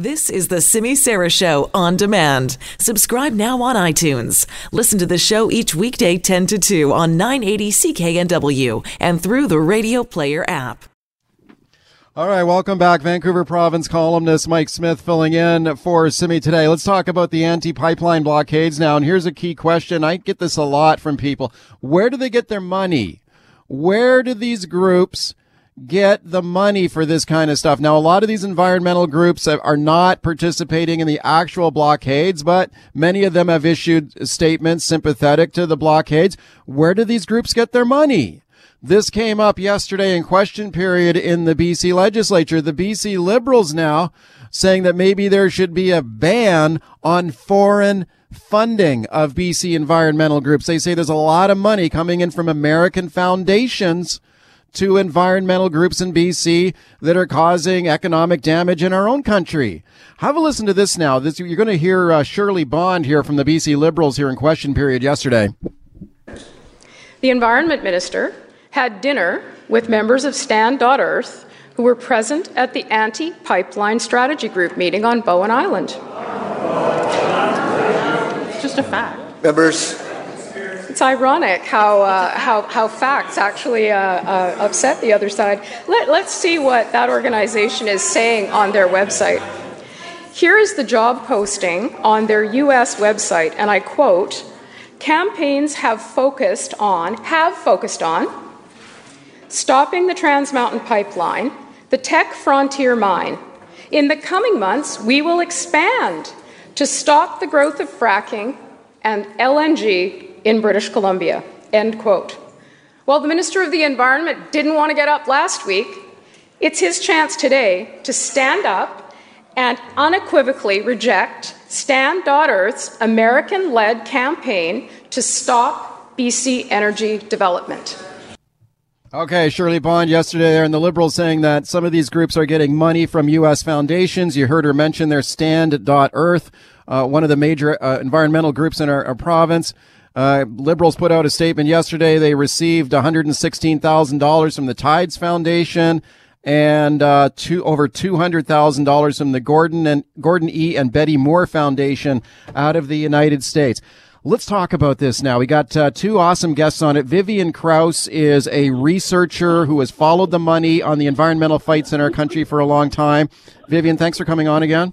This is the Simi Sara Show on demand. Subscribe now on iTunes. Listen to the show each weekday 10 to 2 on 980 CKNW and through the Radio Player app. All right, welcome back. Vancouver Province columnist Mike Smith filling in for Simi today. Let's talk about the anti pipeline blockades now. And here's a key question. I get this a lot from people. Where do they get their money? Where do these groups get the money for this kind of stuff. Now, a lot of these environmental groups are not participating in the actual blockades, but many of them have issued statements sympathetic to the blockades. Where do these groups get their money? This came up yesterday in question period in the BC legislature. The BC Liberals now saying that maybe there should be a ban on foreign funding of BC environmental groups. They say there's a lot of money coming in from American foundations to environmental groups in BC that are causing economic damage in our own country. Have a listen to this now. This, you're going to hear uh, Shirley Bond here from the BC Liberals here in question period yesterday. The Environment Minister had dinner with members of Stand.Earth who were present at the Anti Pipeline Strategy Group meeting on Bowen Island. It's just a fact. Members, it's ironic how, uh, how, how facts actually uh, uh, upset the other side. Let, let's see what that organization is saying on their website. Here is the job posting on their US website, and I quote Campaigns have focused on, have focused on, stopping the Trans Mountain Pipeline, the Teck Frontier Mine. In the coming months, we will expand to stop the growth of fracking and LNG in British Columbia. End quote. Well, the Minister of the Environment didn't want to get up last week. It's his chance today to stand up and unequivocally reject Stand.Earth's American led campaign to stop BC energy development. Okay, Shirley Bond yesterday there, and the Liberals saying that some of these groups are getting money from U.S. foundations. You heard her mention their Stand.Earth, uh, one of the major uh, environmental groups in our, our province. Uh, Liberals put out a statement yesterday. They received $116,000 from the Tides Foundation and uh, two, over $200,000 from the Gordon and Gordon E. and Betty Moore Foundation out of the United States. Let's talk about this now. We got uh, two awesome guests on it. Vivian Krause is a researcher who has followed the money on the environmental fights in our country for a long time. Vivian, thanks for coming on again.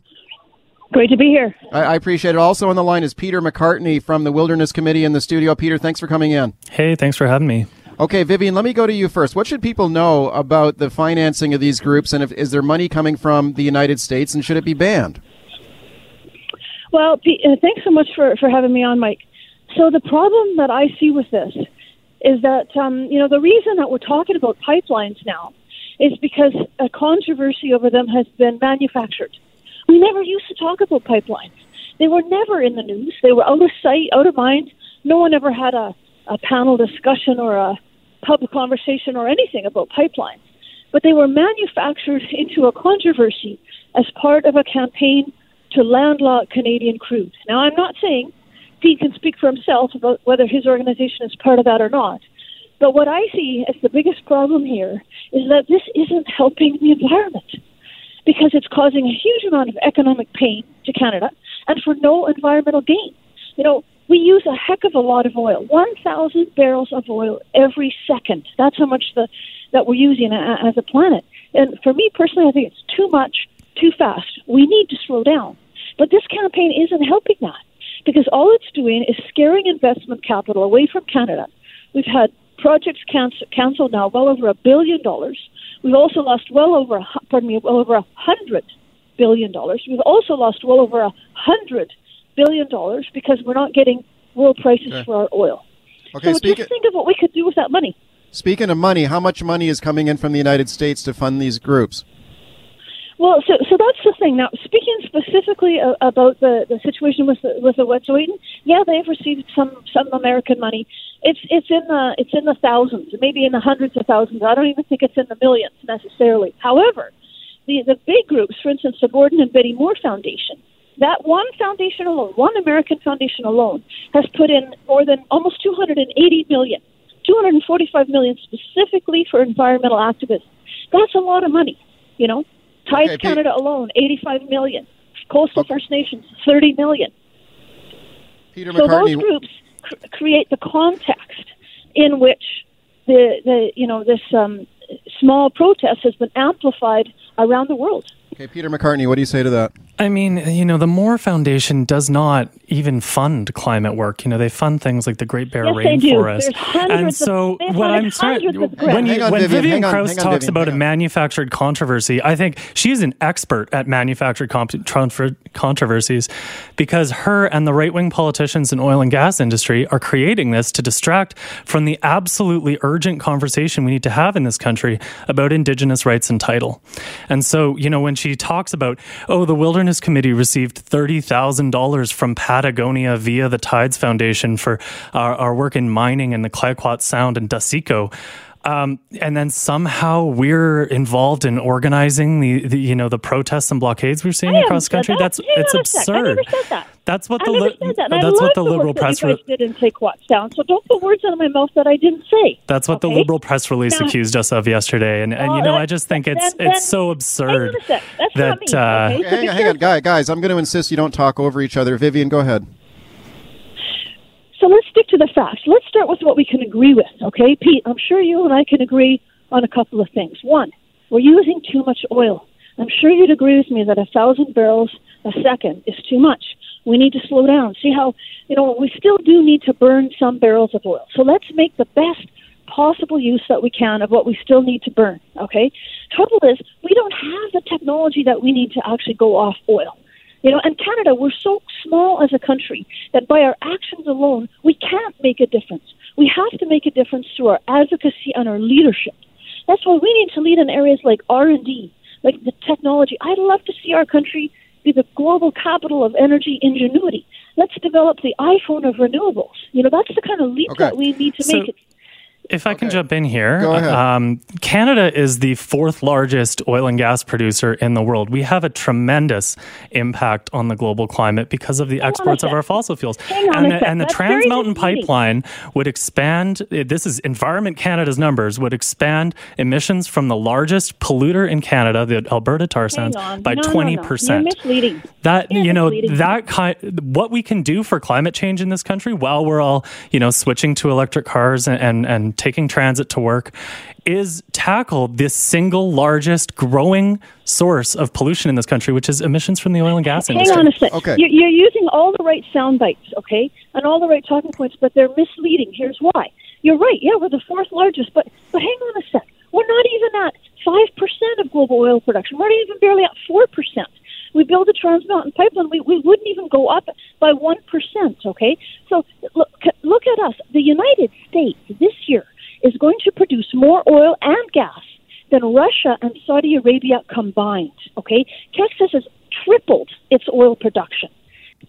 Great to be here. I, I, appreciate it. Also on the line is Peter McCartney from the Wilderness Committee in the studio. Peter, thanks for coming in. Hey, thanks for having me. Okay, Vivian, let me go to you first. What should people know about the financing of these groups, and if, is there money coming from the United States, and should it be banned? Well, uh, thanks so much for, for having me on, Mike. So the problem that I see with this is that um, you know the reason that we're talking about pipelines now is because a controversy over them has been manufactured. We never used to talk about pipelines. They were never in the news. They were out of sight, out of mind. No one ever had a, a panel discussion or a public conversation or anything about pipelines. But they were manufactured into a controversy as part of a campaign to landlock Canadian crude. Now, I'm not saying Pete can speak for himself about whether his organization is part of that or not. But what I see as the biggest problem here is that this isn't helping the environment because it's causing a huge amount of economic pain to Canada and for no environmental gain. You know, we use a heck of a lot of oil 1,000 barrels of oil every second. That's how much the, that we're using as a planet. And for me personally, I think it's too much, too fast. We need to slow down. But this campaign isn't helping that because all it's doing is scaring investment capital away from Canada. We've had projects canceled now well over a billion dollars. We've also lost well over, pardon me, well over a hundred billion dollars. We've also lost well over a hundred billion dollars because we're not getting world prices okay. for our oil. Okay, so just think of what we could do with that money. Speaking of money, how much money is coming in from the United States to fund these groups? Well, so so that's the thing. Now, speaking specifically about the, the situation with the, with the Wet'suwet'en, yeah, they've received some some American money. It's it's in the it's in the thousands, maybe in the hundreds of thousands. I don't even think it's in the millions necessarily. However, the the big groups, for instance, the Gordon and Betty Moore Foundation, that one foundation alone, one American foundation alone, has put in more than almost 280 million, 245 million specifically for environmental activists. That's a lot of money, you know. Tides Okay, Canada alone, 85 million. Coastal First Nations, 30 million. Peter So McCartney. those groups cr- create the context in which the, the you know this um, small protest has been amplified around the world. Okay, Peter McCartney, what do you say to that? I mean, you know, the Moore Foundation does not even fund climate work. You know, they fund things like the Great Bear Yes, they do. Rainforest. And so they have what I'm trying hundreds of when, you, on, when Vivian, Vivian hang Krause on, talks Vivian, about a manufactured controversy, I think she's an expert at manufactured comp- contra- controversies because her and the right wing politicians in oil and gas industry are creating this to distract from the absolutely urgent conversation we need to have in this country about indigenous rights and title. And so, you know, when she talks about, oh, the Wilderness Committee received $30,000 from Patagonia via the Tides Foundation for our, our work in mining in the Clayoquot Sound and Dasico. Um, and then somehow we're involved in organizing the, the you know the protests and blockades we're seeing across the country. that. That's it's on a sec. absurd. I never said that. That's what the never li- that. And I that's love what the the liberal press you re- didn't Take Watts down. So don't put words out of my mouth that I didn't say. that's what the liberal press release Now- accused us of yesterday. And and Well, you know I just think it's then- it's so absurd. That's that not me. uh, okay? So hang on, hang on, careful. guy, guys. I'm going to insist you don't talk over each other. Vivian, go ahead. So let's stick to the facts. Let's start with what we can agree with, okay? Pete, I'm sure you and I can agree on a couple of things. One, we're using too much oil. I'm sure you'd agree with me that a thousand barrels a second is too much. We need to slow down. See how, you know, we still do need to burn some barrels of oil. So let's make the best possible use that we can of what we still need to burn, okay? Trouble is, we don't have the technology that we need to actually go off oil. You know, and Canada, we're so small as a country that by our actions alone, we can't make a difference. We have to make a difference through our advocacy and our leadership. That's why we need to lead in areas like R and D, like the technology. I'd love to see our country be the global capital of energy ingenuity. Let's develop the iPhone of renewables. You know, that's the kind of leap Okay. that we need to So- make. It. If I can jump in here, Um, Canada is the fourth largest oil and gas producer in the world. We have a tremendous impact on the global climate because of the on a exports of our fossil fuels. And the, sec. and the Trans Mountain. Pipeline would expand, this is Environment Canada's numbers, would expand emissions from the largest polluter in Canada, the Alberta tar sands, by No, no, no. 20%. You're misleading. That You're you know misleading. that kind what we can do for climate change in this country while we're all you know switching to electric cars and and, and taking transit to work is tackle this single largest growing source of pollution in this country, which is emissions from the oil and gas Hang industry. Hang on a sec. Okay. You're, you're using all the right sound bites, okay, and all the right talking points, but they're misleading. Here's why. You're right. Yeah, we're the fourth largest, but but hang on a sec. We're not even at five percent of global oil production. We're not even barely at four percent. We build a Trans Mountain pipeline. We, we wouldn't even go up by one percent. Okay, so look look at us. The United States this year is going to produce more oil and gas than Russia and Saudi Arabia combined. Okay, Texas has tripled its oil production.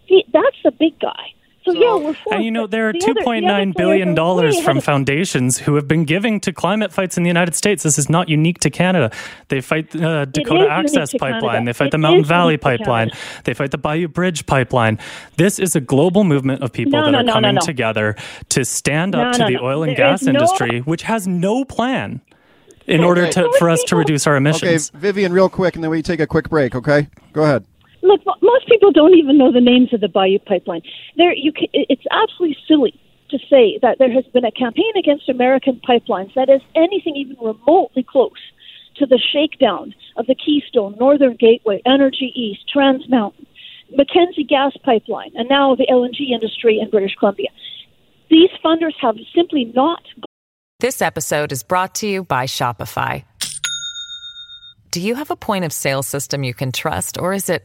See, that's the big guy. So, yeah, we're fourth, And you know there are the two other- point the other nine players billion are dollars from foundations who have been giving to climate fights in the United States. This is not unique to Canada. They fight uh, Dakota Access Pipeline. They fight It the Mountain Valley Pipeline. They fight the Bayou Bridge Pipeline. This is a global movement of people No, that no, are no, no, coming no. together to stand No, up to no, the no. oil and There gas is no- industry, which has no plan in order to for us to reduce our emissions. Okay, emissions. Vivian, real quick, and then we take a quick break. Okay, go ahead. Look, most people don't even know the names of the Bayou Pipeline. There, you ca it's absolutely silly to say that there has been a campaign against American pipelines that is anything even remotely close to the shakedown of the Keystone, Northern Gateway, Energy East, Trans Mountain, Mackenzie Gas Pipeline, and now the LNG industry in British Columbia. These funders have simply not This episode is brought to you by Shopify. Do you have a point of sale system you can trust, or is it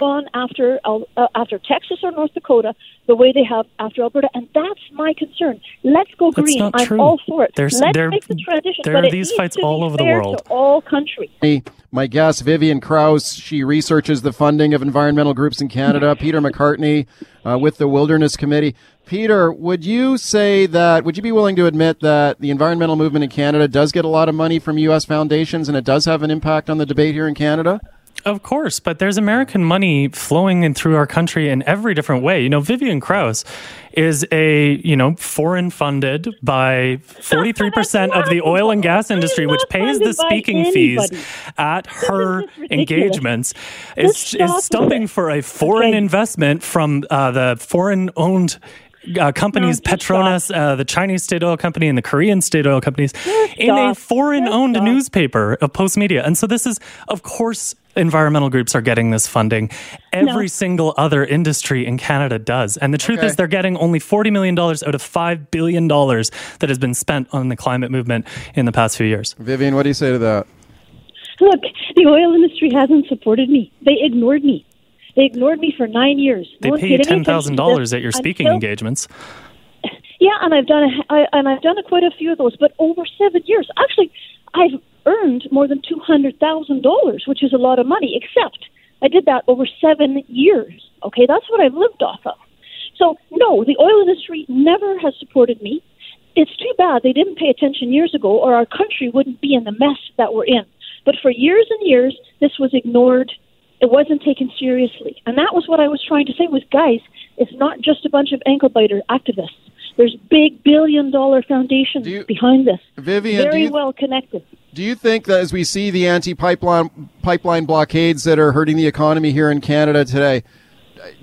Gone after uh, after Texas or North Dakota the way they have after Alberta, and that's my concern. Let's go That's green. I'm true. all for it. There's- Let's there- make the transition. there but are these fights all over the world. To all countries. My guest, Vivian Krause, she researches the funding of environmental groups in Canada. Peter McCartney uh, with the Wilderness Committee. Peter, would you say that, would you be willing to admit that the environmental movement in Canada does get a lot of money from U.S. foundations and it does have an impact on the debate here in Canada? Of course, but there's American money flowing in through our country in every different way. You know, Vivian Krause is a, you know, foreign funded by 43% of the oil and gas industry, which pays the speaking fees at her engagements. Is, is stumping for a foreign Okay. investment from uh, the foreign owned uh, companies, No, Petronas, uh, the Chinese state oil company, and the Korean state oil companies, in a foreign owned newspaper of Postmedia. And so this is, of course, environmental groups are getting this funding. Every No. single other industry in Canada does. And the truth Okay. is, they're getting only $40 million out of $5 billion that has been spent on the climate movement in the past few years. Vivian, what do you say to that? Look, the oil industry hasn't supported me. They ignored me. They ignored me for nine years. They No pay paid you any attention to $10,000 at your speaking until- engagements. Yeah, and I've done a, I, and I've done a, quite a few of those, but over seven years. Actually, I've earned more than two hundred thousand dollars, which is a lot of money. Except I did that over seven years. Okay, that's what I've lived off of. So no, the oil industry never has supported me. It's too bad they didn't pay attention years ago, or our country wouldn't be in the mess that we're in. But for years and years, this was ignored. It wasn't taken seriously, and that was what I was trying to say. Was guys, it's not just a bunch of ankle biter activists. There's big billion dollar foundations you- behind this. Vivian, very you, well connected. Do you think that as we see the anti-pipeline pipeline blockades that are hurting the economy here in Canada today,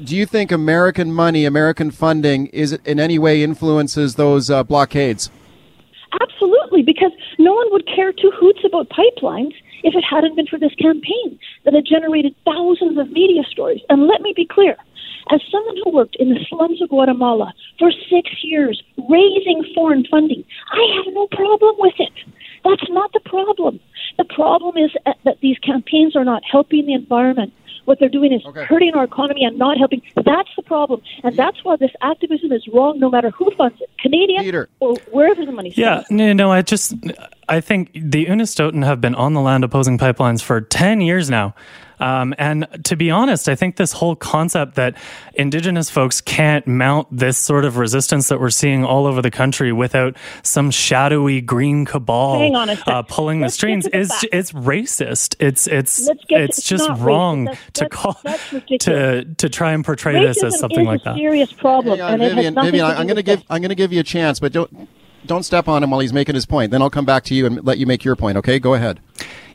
do you think American money, American funding, is in any way influences those uh, blockades? Absolutely, because no one would care two hoots about pipelines if it hadn't been for this campaign that had generated thousands of media stories. And let me be clear as someone who worked in the slums of Guatemala for six years, raising foreign funding, I have no problem with it. That's not the problem. The problem is that these campaigns are not helping the environment. What they're doing is Okay. hurting our economy and not helping. That's the problem. And that's why this activism is wrong no matter who funds it Canadian Peter. or wherever the money's Yeah, coming. no, no, I just, I think the Unistoten have been on the land opposing pipelines for 10 years now. Um, and to be honest, I think this whole concept that Indigenous folks can't mount this sort of resistance that we're seeing all over the country without some shadowy green cabal a uh, pulling Let's the strings get the is facts. it's racist. It's it's Let's get to- it's it's just wrong That's- to that's- call that's to to try and portray this as something is like a that. serious problem, Hang on, and it has Vivian. Vivian, to I, I'm going to give. I'm going to give you a chance, but don't don't step on him while he's making his point. Then I'll come back to you and let you make your point. Okay, go ahead.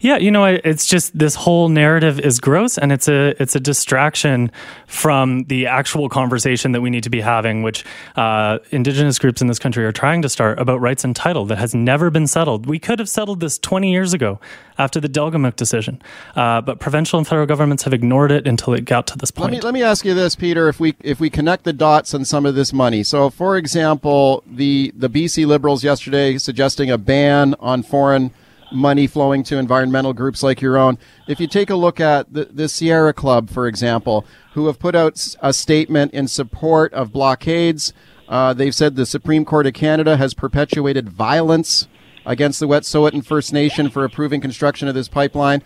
Yeah, you know, it's just this whole narrative is gross, and it's a it's a distraction from the actual conversation that we need to be having, which uh, Indigenous groups in this country are trying to start about rights and title that has never been settled. We could have settled this 20 years ago after the Delgamuukw decision, uh, but provincial and federal governments have ignored it until it got to this point. Let me let me ask you this, Peter. If we if we connect the dots on some of this money, so for example, the the BC Liberals yesterday suggesting a ban on foreign money flowing to environmental groups like your own. If you take a look at the, the Sierra Club, for example, who have put out a statement in support of blockades, uh, they've said the Supreme Court of Canada has perpetuated violence against the Wet'suwet'en First Nation for approving construction of this pipeline.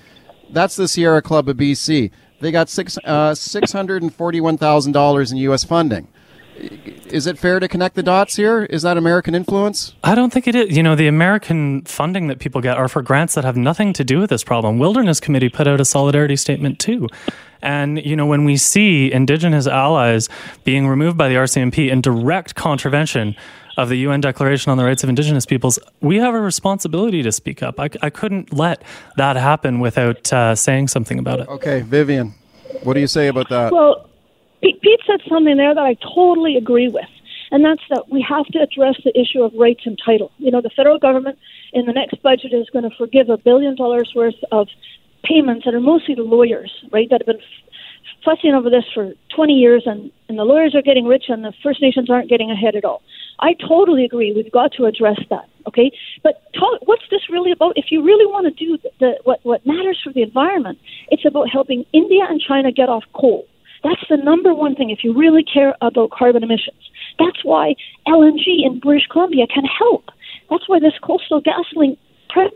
That's the Sierra Club of BC. They got six uh, six hundred and forty one thousand dollars in U.S. funding. Is it fair to connect the dots here? Is that American influence? I don't think it is. You know, the American funding that people get are for grants that have nothing to do with this problem. Wilderness Committee put out a solidarity statement too. And, you know, when we see Indigenous allies being removed by the RCMP in direct contravention of the UN Declaration on the Rights of Indigenous Peoples, we have a responsibility to speak up. I, I couldn't let that happen without uh, saying something about it. Okay, Vivian, what do you say about that? Well, Pete, said something there that I totally agree with, and that's that we have to address the issue of rights and title. You know, the federal government in the next budget is going to forgive a billion dollars worth of payments that are mostly to lawyers, right, that have been fussing over this for 20 years, and, and the lawyers are getting rich and the First Nations aren't getting ahead at all. I totally agree. We've got to address that. Okay, but talk, what's this really about? If you really want to do the, the what what matters for the environment, it's about helping India and China get off coal. That's the number one thing if you really care about carbon emissions. That's why LNG in British Columbia can help. That's why this coastal GasLink pre-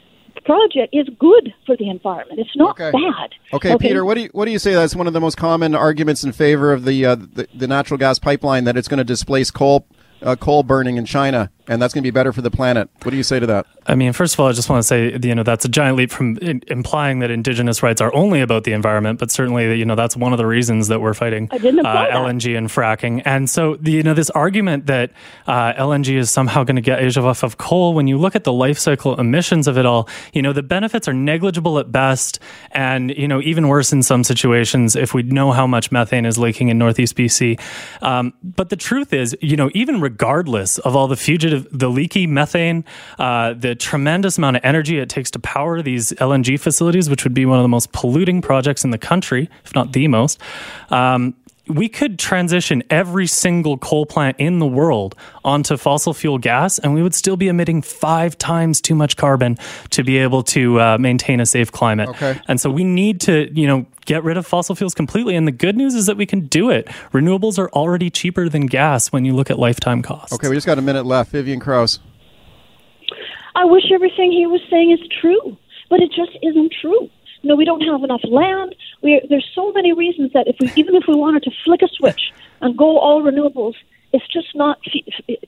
project is good for the environment. It's not Okay. bad. Okay, Peter, what do you what do you say? That's one of the most common arguments in favor of the uh, the, the natural gas pipeline that it's going to displace coal uh, coal burning in China, and that's going to be better for the planet. What do you say to that? I mean, first of all, I just want to say, you know, that's a giant leap from in, implying that Indigenous rights are only about the environment, but certainly, you know, that's one of the reasons that we're fighting I didn't imply that. LNG and fracking. And so, the, you know, this argument that uh, LNG is somehow going to get Asia off of coal, when you look at the life cycle emissions of it all, you know, the benefits are negligible at best, and you know, even worse in some situations if we know how much methane is leaking in Northeast BC. Um, but the truth is, you know, even regardless of all the fugitive, the leaky methane, uh, the tremendous amount of energy it takes to power these LNG facilities, which would be one of the most polluting projects in the country, if not the most. Um, we could transition every single coal plant in the world onto fossil fuel gas, and we would still be emitting five times too much carbon to be able to uh, maintain a safe climate. Okay. And so we need to, you know, get rid of fossil fuels completely. And the good news is that we can do it. Renewables are already cheaper than gas when you look at lifetime costs. Okay, we just got a minute left. Vivian Krause. I wish everything he was saying is true, but it just isn't true. No, we don't have enough land. We there's so many reasons that if we even if we wanted to flick a switch and go all renewables, it's just not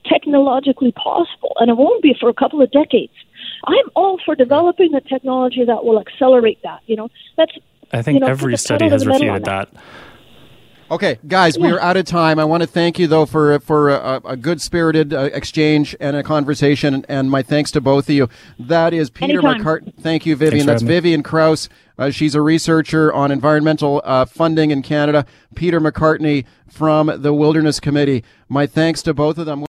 technologically possible, and it won't be for a couple of decades. I'm all for developing the technology that will accelerate that. You know, that's I think you know, every study has the metal on refuted that. Okay, guys, we are out of time. I want to thank you though for for a, a good spirited uh, exchange and a conversation, and my thanks to both of you. That is Peter Anytime. McCart. Thank you, Vivian. That's. Vivian Krause. Uh, she's a researcher on environmental uh, funding in Canada. Peter McCartney from the Wilderness Committee. My thanks to both of them.